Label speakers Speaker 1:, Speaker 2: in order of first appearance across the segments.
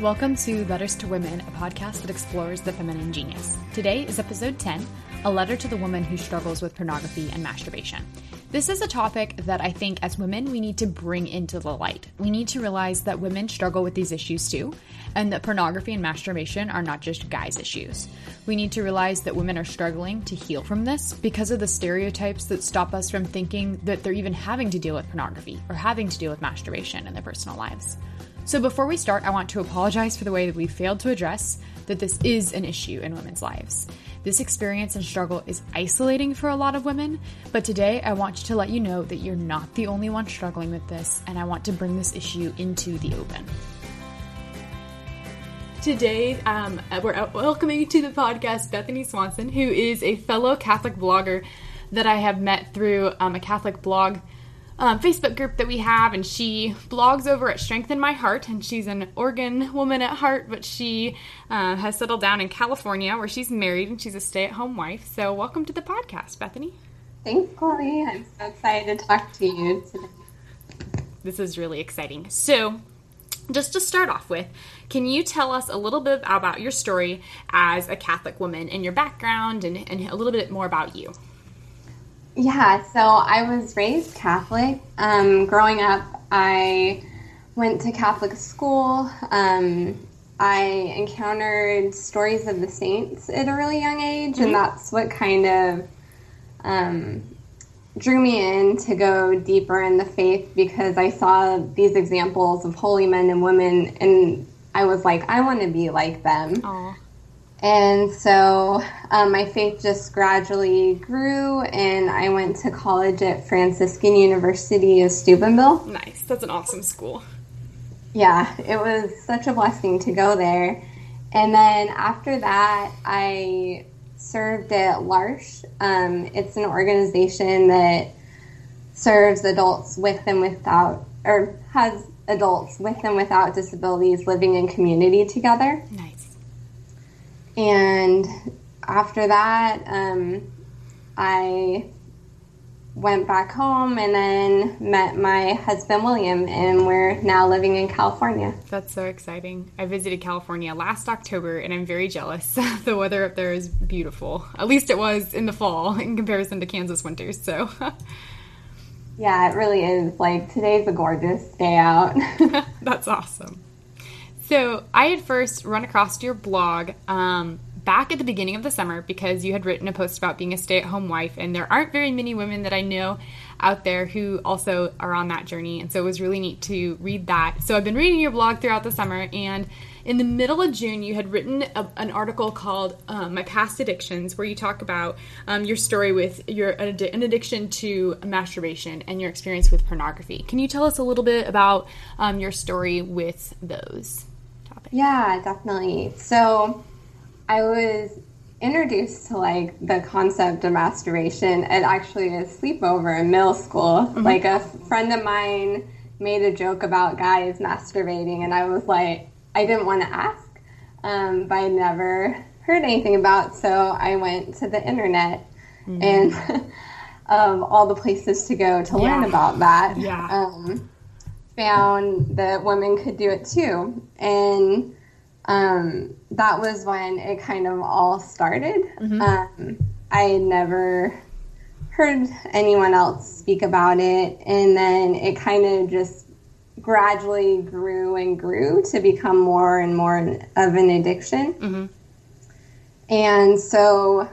Speaker 1: Welcome to Letters to Women, a podcast that explores the feminine genius. Today is episode 10 A Letter to the Woman Who Struggles with Pornography and Masturbation. This is a topic that I think as women we need to bring into the light. We need to realize that women struggle with these issues too, and that pornography and masturbation are not just guys' issues. We need to realize that women are struggling to heal from this because of the stereotypes that stop us from thinking that they're even having to deal with pornography or having to deal with masturbation in their personal lives. So, before we start, I want to apologize for the way that we failed to address that this is an issue in women's lives. This experience and struggle is isolating for a lot of women, but today I want to let you know that you're not the only one struggling with this, and I want to bring this issue into the open. Today, um, we're welcoming to the podcast Bethany Swanson, who is a fellow Catholic blogger that I have met through um, a Catholic blog um, Facebook group that we have, and she blogs over at Strengthen My Heart, and she's an Oregon woman at heart, but she uh, has settled down in California where she's married and she's a stay at home wife. So, welcome to the podcast, Bethany.
Speaker 2: Thanks, Chloe. I'm so excited to talk to you today.
Speaker 1: This is really exciting. So, just to start off with, can you tell us a little bit about your story as a Catholic woman and your background and, and a little bit more about you?
Speaker 2: Yeah, so I was raised Catholic. Um, growing up, I went to Catholic school. Um, I encountered stories of the saints at a really young age, mm-hmm. and that's what kind of um, drew me in to go deeper in the faith because I saw these examples of holy men and women, and I was like, I want to be like them. Aww. And so um, my faith just gradually grew, and I went to college at Franciscan University of Steubenville.
Speaker 1: Nice. That's an awesome school.
Speaker 2: Yeah, it was such a blessing to go there. And then after that, I served at L'Arche. Um, it's an organization that serves adults with and without, or has adults with and without disabilities living in community together.
Speaker 1: Nice.
Speaker 2: And after that, um, I went back home and then met my husband William, and we're now living in California.
Speaker 1: That's so exciting. I visited California last October, and I'm very jealous. the weather up there is beautiful. At least it was in the fall in comparison to Kansas winters. So.
Speaker 2: yeah, it really is. Like today's a gorgeous day out.
Speaker 1: That's awesome. So I had first run across your blog um, back at the beginning of the summer because you had written a post about being a stay at home wife, and there aren't very many women that I know out there who also are on that journey. And so it was really neat to read that. So I've been reading your blog throughout the summer, and in the middle of June, you had written a, an article called um, "My Past Addictions," where you talk about um, your story with your an addiction to masturbation and your experience with pornography. Can you tell us a little bit about um, your story with those?
Speaker 2: Yeah, definitely. So I was introduced to like the concept of masturbation at actually a sleepover in middle school. Mm-hmm. Like a friend of mine made a joke about guys masturbating, and I was like, I didn't want to ask, um, but I never heard anything about. So I went to the internet mm-hmm. and. of all the places to go to yeah. learn about that.
Speaker 1: Yeah. Um,
Speaker 2: found that women could do it too. And um, that was when it kind of all started. Mm-hmm. Um, I had never heard anyone else speak about it. And then it kind of just gradually grew and grew to become more and more of an addiction. Mm-hmm. And so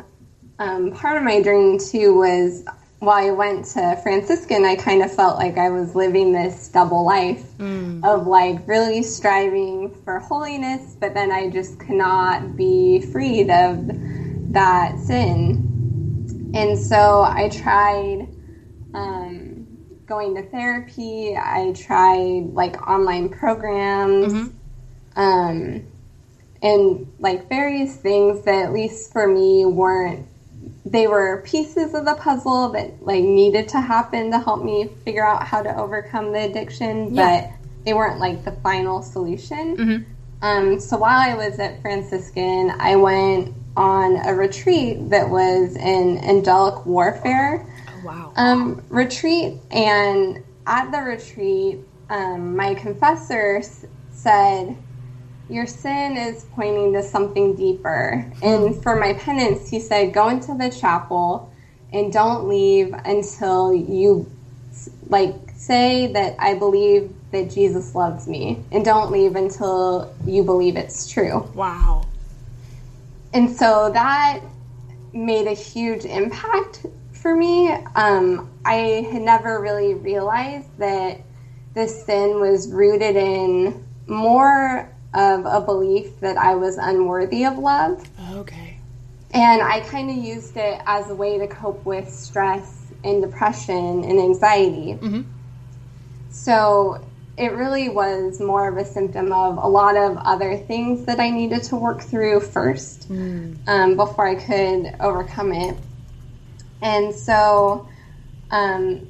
Speaker 2: um, part of my dream too was while I went to Franciscan, I kind of felt like I was living this double life mm. of like really striving for holiness, but then I just cannot be freed of that sin. And so I tried um, going to therapy, I tried like online programs. Mm-hmm. Um, and like various things that at least for me weren't they were pieces of the puzzle that like needed to happen to help me figure out how to overcome the addiction, yeah. but they weren't like the final solution. Mm-hmm. Um, so while I was at Franciscan, I went on a retreat that was an angelic warfare
Speaker 1: oh, wow.
Speaker 2: um, retreat, and at the retreat, um, my confessor said your sin is pointing to something deeper. And for my penance, he said, go into the chapel and don't leave until you like say that I believe that Jesus loves me and don't leave until you believe it's true.
Speaker 1: Wow.
Speaker 2: And so that made a huge impact for me. Um, I had never really realized that this sin was rooted in more of a belief that I was unworthy of love.
Speaker 1: Okay.
Speaker 2: And I kind of used it as a way to cope with stress and depression and anxiety.
Speaker 1: Mm-hmm.
Speaker 2: So it really was more of a symptom of a lot of other things that I needed to work through first
Speaker 1: Mm.
Speaker 2: um, before I could overcome it. And so um,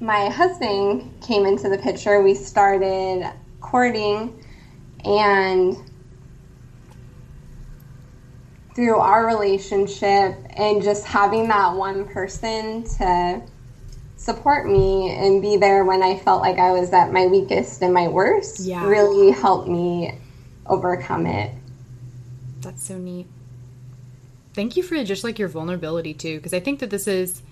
Speaker 2: my husband came into the picture. We started courting, and through our relationship and just having that one person to support me and be there when I felt like I was at my weakest and my worst
Speaker 1: Yeah.
Speaker 2: really helped me overcome it.
Speaker 1: That's so neat. Thank you for just like your vulnerability too, because I think that this is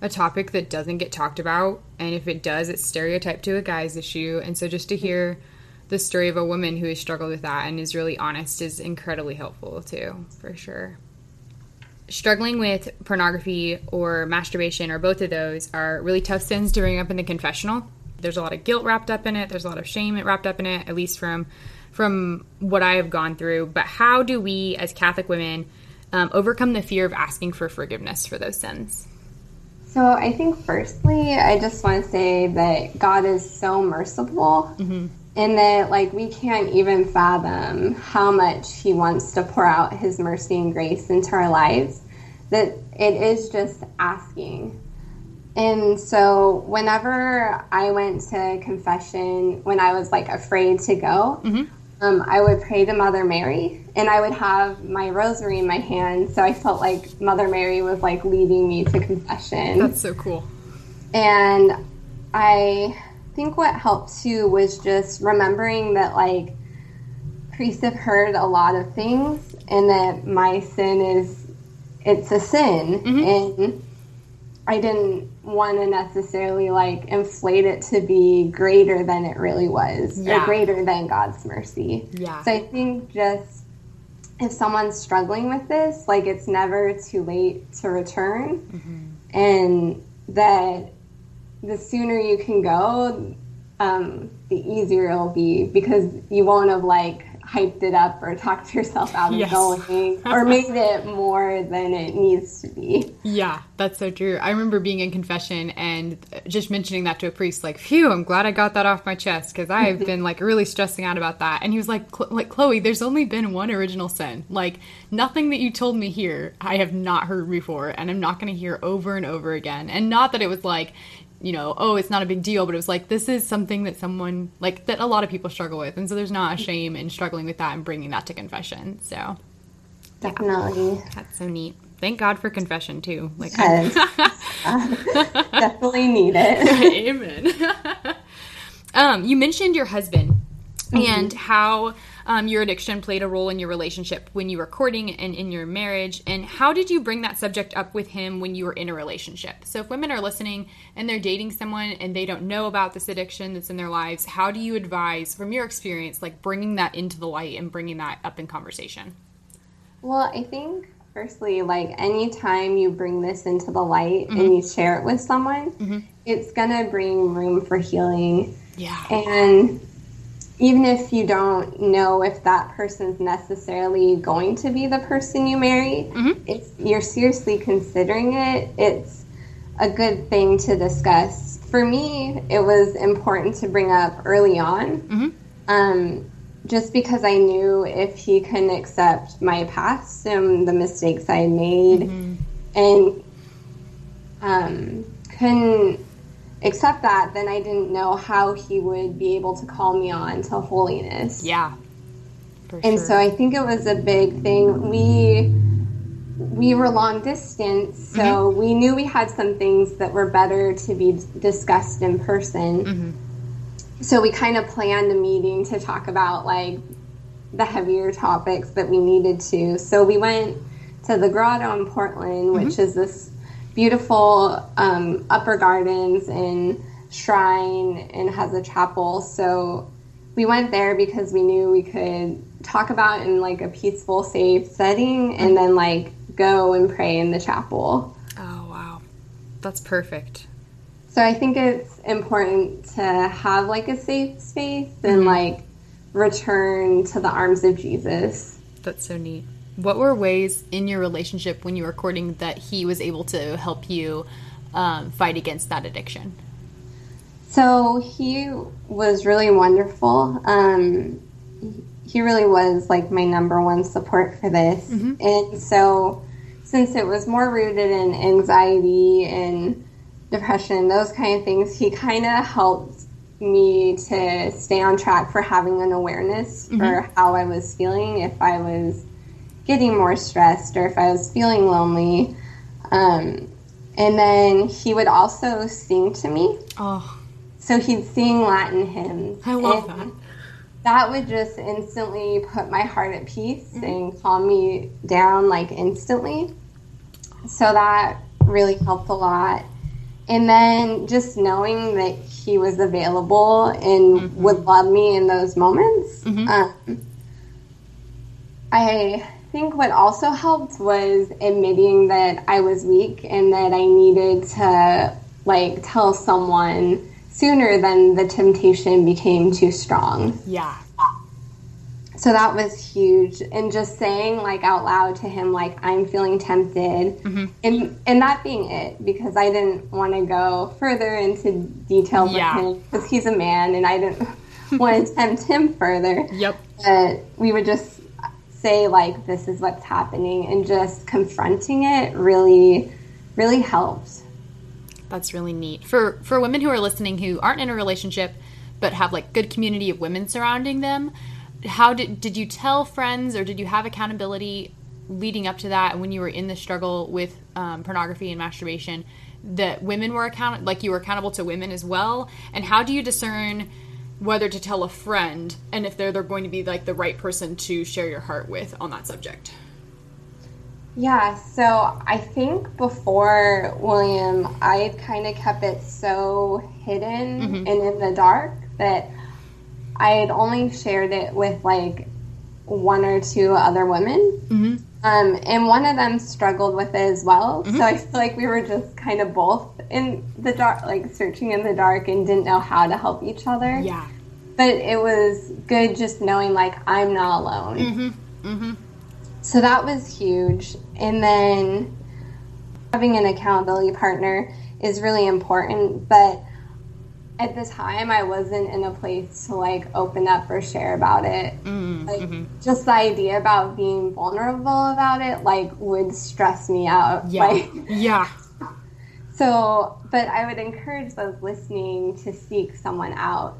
Speaker 1: a topic that doesn't get talked about, and if it does, it's stereotyped to a guy's issue. And so just to hear the story of a woman who has struggled with that and is really honest is incredibly helpful too, for sure. Struggling with pornography or masturbation or both of those are really tough sins to bring up in the confessional. There's a lot of guilt wrapped up in it. There's a lot of shame wrapped up in it, at least from from what I have gone through. But how do we, as Catholic women, um, overcome the fear of asking for forgiveness for those sins?
Speaker 2: So I think firstly, I just want to say that God is so merciful
Speaker 1: Mm-hmm.
Speaker 2: In that like we can't even fathom how much he wants to pour out his mercy and grace into our lives that it is just asking. And so whenever I went to confession when I was like afraid to go, um, I would pray to Mother Mary and I would have my rosary in my hand. So I felt like Mother Mary was like leading me to confession.
Speaker 1: That's so cool.
Speaker 2: And I think what helped too was just remembering that like priests have heard a lot of things and that my sin is it's a sin mm-hmm. and I didn't want to necessarily like inflate it to be greater than it really was
Speaker 1: Yeah.
Speaker 2: or greater than God's mercy.
Speaker 1: Yeah.
Speaker 2: So I think just if someone's struggling with this, like it's never too late to return, mm-hmm. and that the sooner you can go, um, the easier it'll be because you won't have like hyped it up or talked yourself out of
Speaker 1: Yes.
Speaker 2: going or made it more than it needs to be.
Speaker 1: Yeah, that's so true. I remember being in confession and just mentioning that to a priest, like, "Phew, I'm glad I got that off my chest because I've been like really stressing out about that." And he was like, "Like Chloe, there's only been one original sin. Like nothing that you told me here, I have not heard before, and I'm not going to hear over and over again. And not that it was like." You know, oh, it's not a big deal, but it was like this is something that someone like that a lot of people struggle with, and so there's not a shame in struggling with that and bringing that to confession. So
Speaker 2: Definitely.
Speaker 1: that's so neat. Thank God for confession too. Like,
Speaker 2: Yes. Definitely need it.
Speaker 1: Amen. um, you mentioned your husband and how um, your addiction played a role in your relationship when you were courting and in your marriage. And how did you bring that subject up with him when you were in a relationship? So, if women are listening and they're dating someone and they don't know about this addiction that's in their lives, how do you advise, from your experience, like bringing that into the light and bringing that up in conversation?
Speaker 2: Well, I think firstly, like anytime you bring this into the light and you share it with someone, it's gonna bring room for healing.
Speaker 1: Yeah.
Speaker 2: And even if you don't know if that person's necessarily going to be the person you marry, if you're seriously considering it, it's a good thing to discuss. For me, it was important to bring up early on, um, just because I knew if he couldn't accept my past and the mistakes I made, and um, couldn't accept that, then I didn't know how he would be able to call me on to holiness.
Speaker 1: Yeah.
Speaker 2: And
Speaker 1: sure.
Speaker 2: so I think it was a big thing. We we were long distance, so
Speaker 1: Mm-hmm.
Speaker 2: we knew we had some things that were better to be discussed in person.
Speaker 1: Mm-hmm.
Speaker 2: So we kind of planned a meeting to talk about like the heavier topics that we needed to. So we went to the grotto in Portland, which mm-hmm. is this beautiful um, upper gardens and shrine and has a chapel. So we went there because we knew we could talk about in like a peaceful, safe setting and then like go and pray in the chapel.
Speaker 1: Oh, wow. That's perfect.
Speaker 2: So I think it's important to have like a safe space and mm-hmm. like return to the arms of Jesus.
Speaker 1: That's so neat. What were ways in your relationship when you were courting that he was able to help you um, fight against that addiction?
Speaker 2: So he was really wonderful. Um, he really was like my number one support for this. Mm-hmm. And so, since it was more rooted in anxiety and depression, those kind of things, he kind of helped me to stay on track for having an awareness mm-hmm. for how I was feeling, if I was getting more stressed or if I was feeling lonely. Um, and then he would also sing to me.
Speaker 1: Oh.
Speaker 2: So he'd sing Latin hymns.
Speaker 1: I love that
Speaker 2: that would just instantly put my heart at peace mm-hmm. and calm me down like instantly. So that really helped a lot. And then just knowing that he was available and mm-hmm. would love me in those moments. Mm-hmm. Um, I think what also helped was admitting that I was weak and that I needed to like tell someone sooner than the temptation became too strong.
Speaker 1: Yeah.
Speaker 2: So that was huge. And just saying like out loud to him, like, I'm feeling tempted. Mm-hmm. And, and that being it, because I didn't want to go further into details yeah. with him because he's a man and I didn't want to tempt him further.
Speaker 1: Yep.
Speaker 2: But we would just say like, this is what's happening and just confronting it really, really helped.
Speaker 1: That's really neat. For for women who are listening who aren't in a relationship but have like good community of women surrounding them, how did did you tell friends or did you have accountability leading up to that when you were in the struggle with um, pornography and masturbation that women were account like you were accountable to women as well and how do you discern whether to tell a friend and if they're they're going to be like the right person to share your heart with on that subject
Speaker 2: yeah, so I think before William, I had kind of kept it so hidden mm-hmm. and in the dark that I had only shared it with like one or two other women. Mm-hmm. Um, and one of them struggled with it as well. Mm-hmm. So I feel like we were just kind of both in the dark, like searching in the dark and didn't know how to help each other.
Speaker 1: Yeah.
Speaker 2: But it was good just knowing like I'm not alone. Mm-hmm. Mm-hmm. So that was huge. And then having an accountability partner is really important. But at the time, I wasn't in a place to like open up or share about it. Mm-hmm. Like, mm-hmm. just the idea about being vulnerable about it, like, would stress me out.
Speaker 1: Yeah.
Speaker 2: Like,
Speaker 1: yeah.
Speaker 2: So, but I would encourage those listening to seek someone out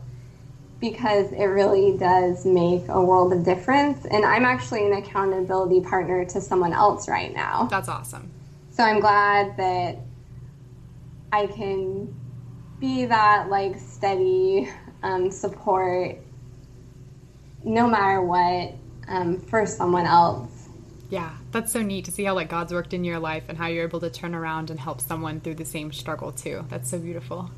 Speaker 2: because it really does make a world of difference. And I'm actually an accountability partner to someone else right now.
Speaker 1: That's awesome.
Speaker 2: So I'm glad that I can be that like steady um, support no matter what um, for someone else.
Speaker 1: Yeah, that's so neat to see how like God's worked in your life and how you're able to turn around and help someone through the same struggle too. That's so beautiful.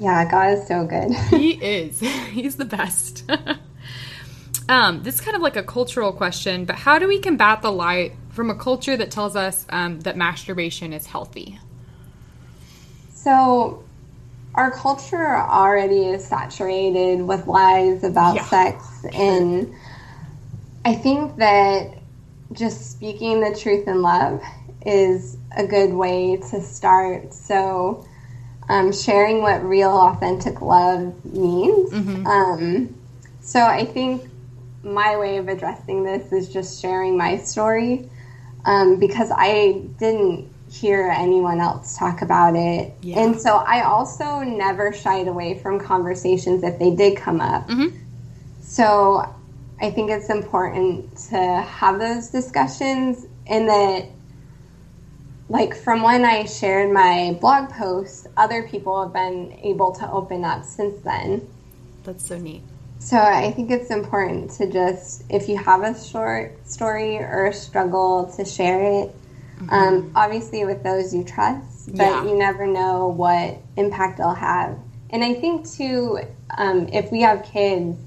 Speaker 2: Yeah, God is so good.
Speaker 1: he is. He's the best. um, this is kind of like a cultural question, but how do we combat the lie from a culture that tells us um, that masturbation is healthy?
Speaker 2: So, our culture already is saturated with lies about yeah. sex, and I think that just speaking the truth in love is a good way to start. So, um, sharing what real, authentic love means. Mm-hmm. Um, so I think my way of addressing this is just sharing my story um, because I didn't hear anyone else talk about it. Yeah. And so I also never shied away from conversations if they did come up. Mm-hmm. So I think it's important to have those discussions and that like from when I shared my blog post, other people have been able to open up since then.
Speaker 1: That's so neat.
Speaker 2: So I think it's important to just, if you have a short story or a struggle, to share it. Mm-hmm. Um, obviously, with those you trust, but yeah. you never know what impact they'll have. And I think too, um, if we have kids,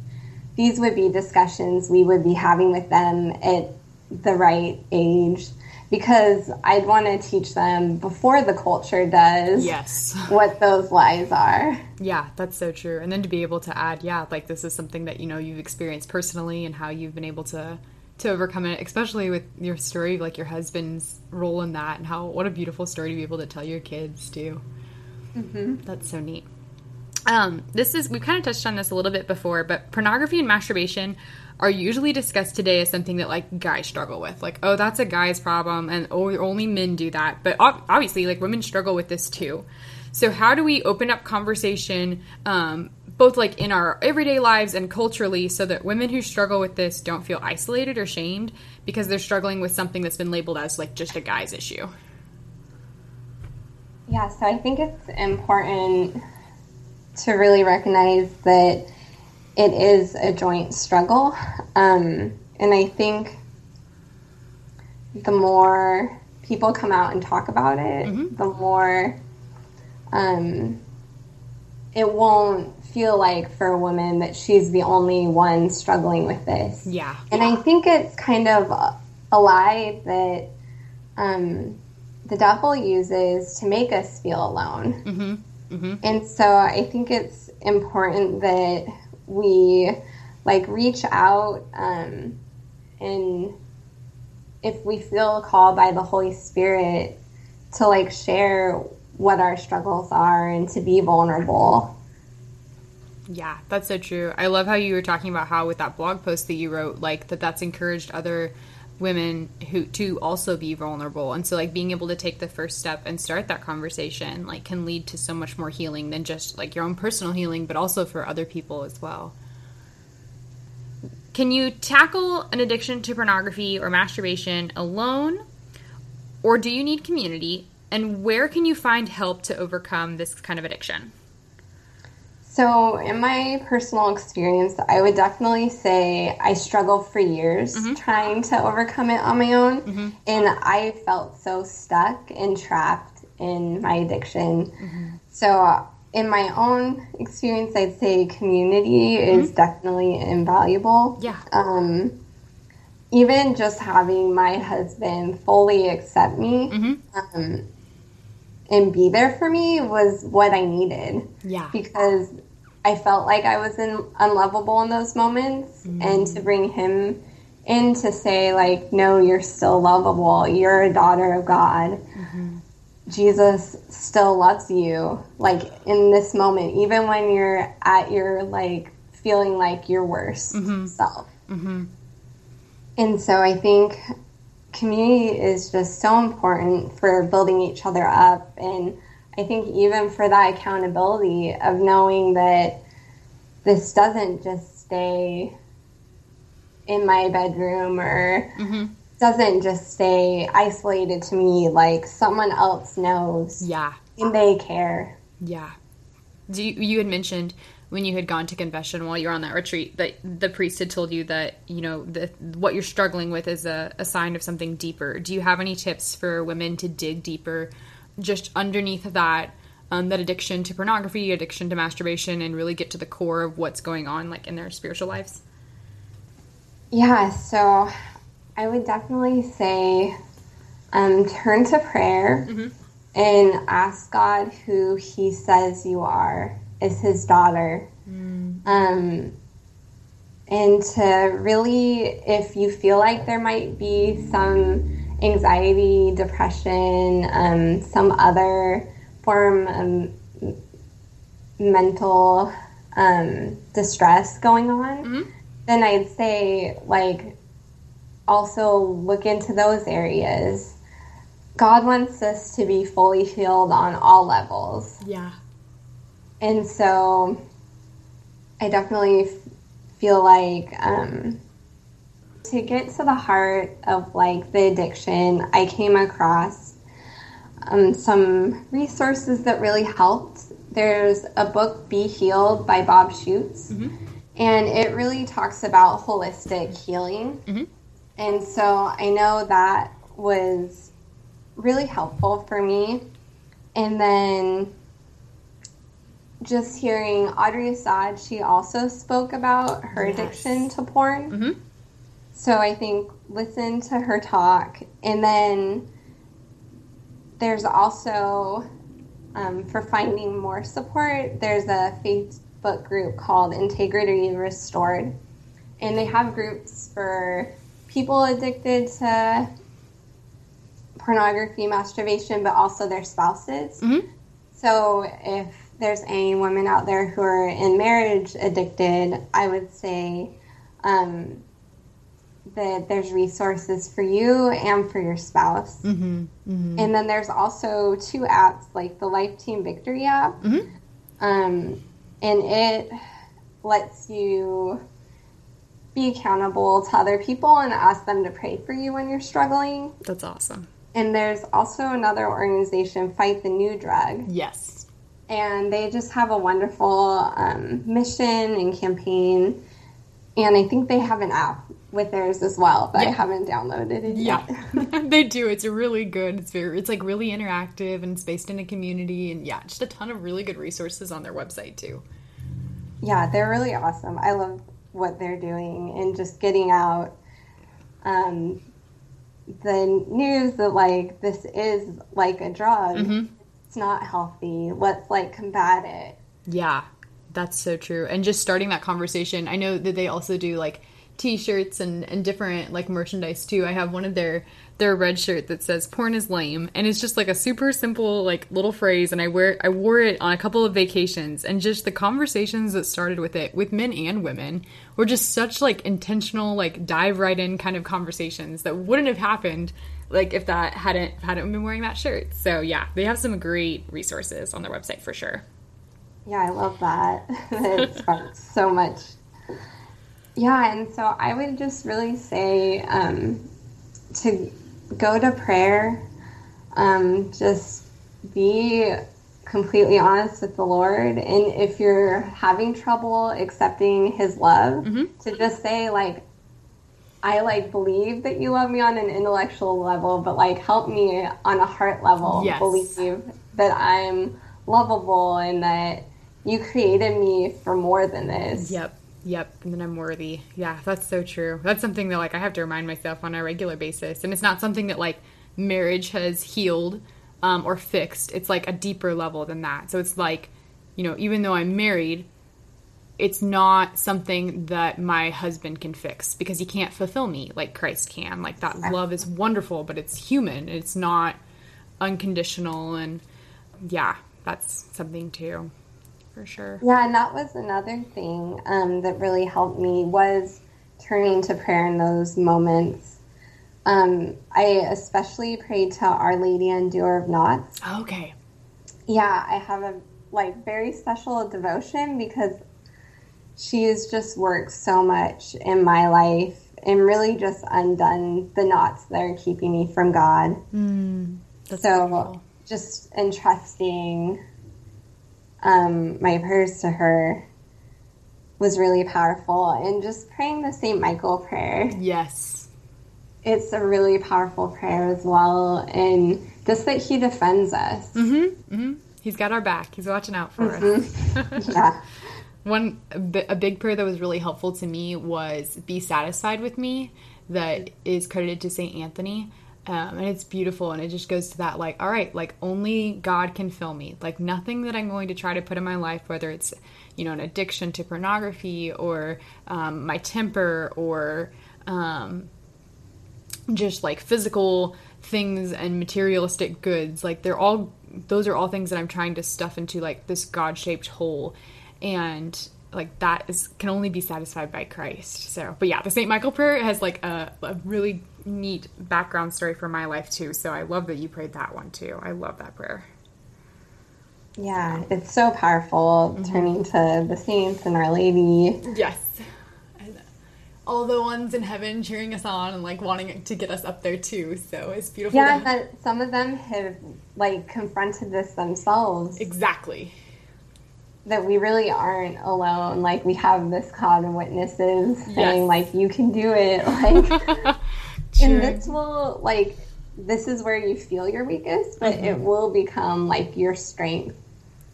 Speaker 2: these would be discussions we would be having with them at the right age because I'd want to teach them before the culture does
Speaker 1: yes
Speaker 2: what those lies are.
Speaker 1: Yeah, that's so true. And then to be able to add, yeah, like this is something that you know you've experienced personally and how you've been able to to overcome it, especially with your story, like your husband's role in that, and how what a beautiful story to be able to tell your kids too. Mm-hmm. That's so neat. Um, this is we've kind of touched on this a little bit before, but pornography and masturbation are usually discussed today as something that like guys struggle with. Like, oh, that's a guy's problem, and oh, only men do that. But obviously, like women struggle with this too. So how do we open up conversation, um, both like in our everyday lives and culturally, so that women who struggle with this don't feel isolated or shamed because they're struggling with something that's been labeled as like just a guy's issue?
Speaker 2: Yeah, so I think it's important to really recognize that it is a joint struggle. Um, and I think the more people come out and talk about it, mm-hmm. the more um, it won't feel like for a woman that she's the only one struggling with this.
Speaker 1: Yeah.
Speaker 2: And I think it's kind of a, a lie that um, the devil uses to make us feel alone. Mm-hmm. Mm-hmm. And so I think it's important that we like reach out um, and if we feel called by the Holy Spirit to like share what our struggles are and to be vulnerable.
Speaker 1: Yeah, that's so true. I love how you were talking about how with that blog post that you wrote, like that that's encouraged other women who to also be vulnerable. And so like being able to take the first step and start that conversation like can lead to so much more healing than just like your own personal healing but also for other people as well. Can you tackle an addiction to pornography or masturbation alone? Or do you need community? And where can you find help to overcome this kind of addiction
Speaker 2: so, in my personal experience, I would definitely say I struggled for years mm-hmm. trying to overcome it on my own. Mm-hmm. And I felt so stuck and trapped in my addiction. Mm-hmm. So, in my own experience, I'd say community is mm-hmm. definitely invaluable.
Speaker 1: Yeah.
Speaker 2: Um, even just having my husband fully accept me mm-hmm. um, and be there for me was what I needed.
Speaker 1: Yeah.
Speaker 2: Because I felt like I was in, unlovable in those moments, mm-hmm. and to bring him in to say like, no, you're still lovable. You're a daughter of God. Mm-hmm. Jesus still loves you. Like in this moment, even when you're at your like feeling like your worst mm-hmm. self. Mm-hmm. And so I think community is just so important for building each other up and I think even for that accountability of knowing that this doesn't just stay in my bedroom or mm-hmm. doesn't just stay isolated to me, like someone else knows.
Speaker 1: Yeah.
Speaker 2: And they care.
Speaker 1: Yeah. Do you, you had mentioned when you had gone to confession while you were on that retreat that the priest had told you that you know the, what you're struggling with is a, a sign of something deeper do you have any tips for women to dig deeper just underneath that um, that addiction to pornography, addiction to masturbation, and really get to the core of what's going on, like in their spiritual lives?
Speaker 2: Yeah, so I would definitely say um, turn to prayer mm-hmm. and ask God who He says you are is His daughter. Mm. Um, and to really, if you feel like there might be some anxiety, depression, um, some other form of mental um, distress going on, mm-hmm. then I'd say, like, also look into those areas. God wants us to be fully healed on all levels.
Speaker 1: Yeah.
Speaker 2: And so I definitely feel like um, to get to the heart of like the addiction, I came across um, some resources that really helped. There's a book, Be Healed by Bob Schuchts. Mm-hmm. and it really talks about holistic healing.
Speaker 1: Mm-hmm.
Speaker 2: And so I know that was really helpful for me. And then just hearing Audrey Assad, she also spoke about her
Speaker 1: Yes.
Speaker 2: addiction to porn.
Speaker 1: Mm-hmm.
Speaker 2: So I think listen to her talk. And then there's also, um, for finding more support, there's a Facebook group called Integrity Restored. And they have groups for people addicted to pornography, masturbation, but also their spouses.
Speaker 1: Mhm.
Speaker 2: So if there's any women out there who are in marriage addicted, I would say um, that there's resources for you and for your spouse.
Speaker 1: Mm-hmm. Mm-hmm.
Speaker 2: And then there's also two apps like the Life Team Victory app.
Speaker 1: Mhm.
Speaker 2: Um, and it lets you be accountable to other people and ask them to pray for you when you're struggling.
Speaker 1: That's awesome.
Speaker 2: And there's also another organization, Fight the New Drug.
Speaker 1: Yes.
Speaker 2: And they just have a wonderful um, mission and campaign. And I think they have an app with theirs as well, but I haven't downloaded it yet.
Speaker 1: Yeah, they do. It's really good. It's very, it's like really interactive and it's based in a community, and yeah, just a ton of really good resources on their website too.
Speaker 2: Yeah, they're really awesome. I love what they're doing and just getting out um, the news that like this is like a drug.
Speaker 1: Mhm.
Speaker 2: It's not healthy. Let's like combat it.
Speaker 1: Yeah, that's so true. And just starting that conversation. I know that they also do like t-shirts and, and different like merchandise too. I have one of their their red shirt that says porn is lame and it's just like a super simple like little phrase and I wear I wore it on a couple of vacations and just the conversations that started with it with men and women were just such like intentional like dive right in kind of conversations that wouldn't have happened like if that hadn't hadn't been wearing that shirt. So yeah, they have some great resources on their website for sure.
Speaker 2: Yeah, I love that. it sparks so much. Yeah, and so I would just really say um, to go to prayer, um, just be completely honest with the Lord. And if you're having trouble accepting His love, to just say, like, I like believe that you love me on an intellectual level, but like help me on a heart level
Speaker 1: Yes.
Speaker 2: believe that I'm lovable and that you created me for more than this.
Speaker 1: Yep. Yep. And then I'm worthy. Yeah, that's so true. That's something that like I have to remind myself on a regular basis. And it's not something that like marriage has healed um, or fixed. It's like a deeper level than that. So it's like, you know, even though I'm married, it's not something that my husband can fix because he can't fulfill me like Christ can. Like that love is wonderful, but it's human. It's not unconditional and yeah, that's something too. For sure.
Speaker 2: Yeah, and that was another thing um, that really helped me was turning to prayer in those moments. Um, I especially prayed to Our Lady Undoer of Knots.
Speaker 1: Okay.
Speaker 2: Yeah, I have a like very special devotion because she has just worked so much in my life and really just undone the knots that are keeping me from God.
Speaker 1: That's
Speaker 2: so
Speaker 1: beautiful.
Speaker 2: just entrusting um, my prayers to her was really powerful and just praying the St. Michael prayer.
Speaker 1: Yes.
Speaker 2: It's a really powerful prayer as well. And just that he defends us.
Speaker 1: Mm-hmm. Mm-hmm. He's got our back. He's watching out for us.
Speaker 2: Yeah.
Speaker 1: One a big prayer that was really helpful to me was "Be satisfied with me," that is credited to Saint Anthony, um, and it's beautiful. And it just goes to that, like, all right, like only God can fill me. Like nothing that I'm going to try to put in my life, whether it's you know an addiction to pornography or um, my temper or um, just like physical things and materialistic goods like they're all those are all things that i'm trying to stuff into like this god-shaped hole and like that is can only be satisfied by christ so but yeah the st michael prayer has like a, a really neat background story for my life too so i love that you prayed that one too i love that prayer
Speaker 2: Yeah. It's so powerful mm-hmm. turning to the saints and Our Lady.
Speaker 1: yes and all the ones in heaven cheering us on and like wanting to get us up there too so it's beautiful
Speaker 2: Yeah, that some of them have like confronted this themselves.
Speaker 1: exactly
Speaker 2: that we really aren't alone. Like we have this cloud of witnesses saying
Speaker 1: Yes.
Speaker 2: like you can do it. Like and this will like this is where you feel your weakest, but it will become like your strength.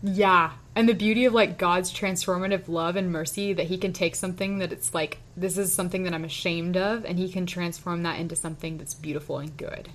Speaker 1: Yeah. And the beauty of like God's transformative love and mercy that he can take something that it's like this is something that I'm ashamed of and he can transform that into something that's beautiful and good.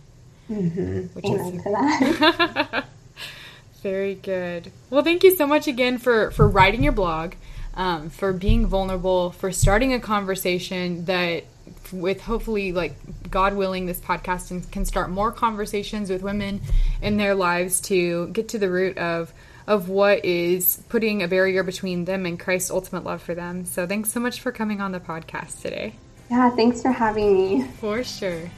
Speaker 1: Which
Speaker 2: Amen
Speaker 1: is
Speaker 2: to that.
Speaker 1: very good. Well, thank you so much again for for writing your blog, um, for being vulnerable, for starting a conversation that with hopefully like God willing this podcast and can start more conversations with women in their lives to get to the root of of what is putting a barrier between them and Christ's ultimate love for them. So thanks so much for coming on the podcast today.
Speaker 2: yeah, thanks for having me.
Speaker 1: For sure.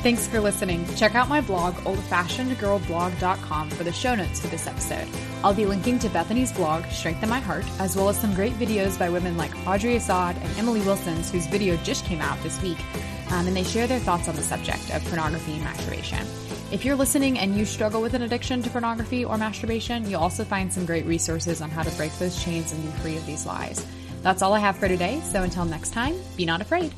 Speaker 1: Thanks for listening. Check out my blog, oldfashionedgirlblog.com, for the show notes for this episode. I'll be linking to Bethany's blog, Strengthen My Heart, as well as some great videos by women like Audrey Assad and Emily Wilsons, whose video just came out this week, um, and they share their thoughts on the subject of pornography and masturbation. If you're listening and you struggle with an addiction to pornography or masturbation, you'll also find some great resources on how to break those chains and be free of these lies. That's all I have for today, so until next time, be not afraid.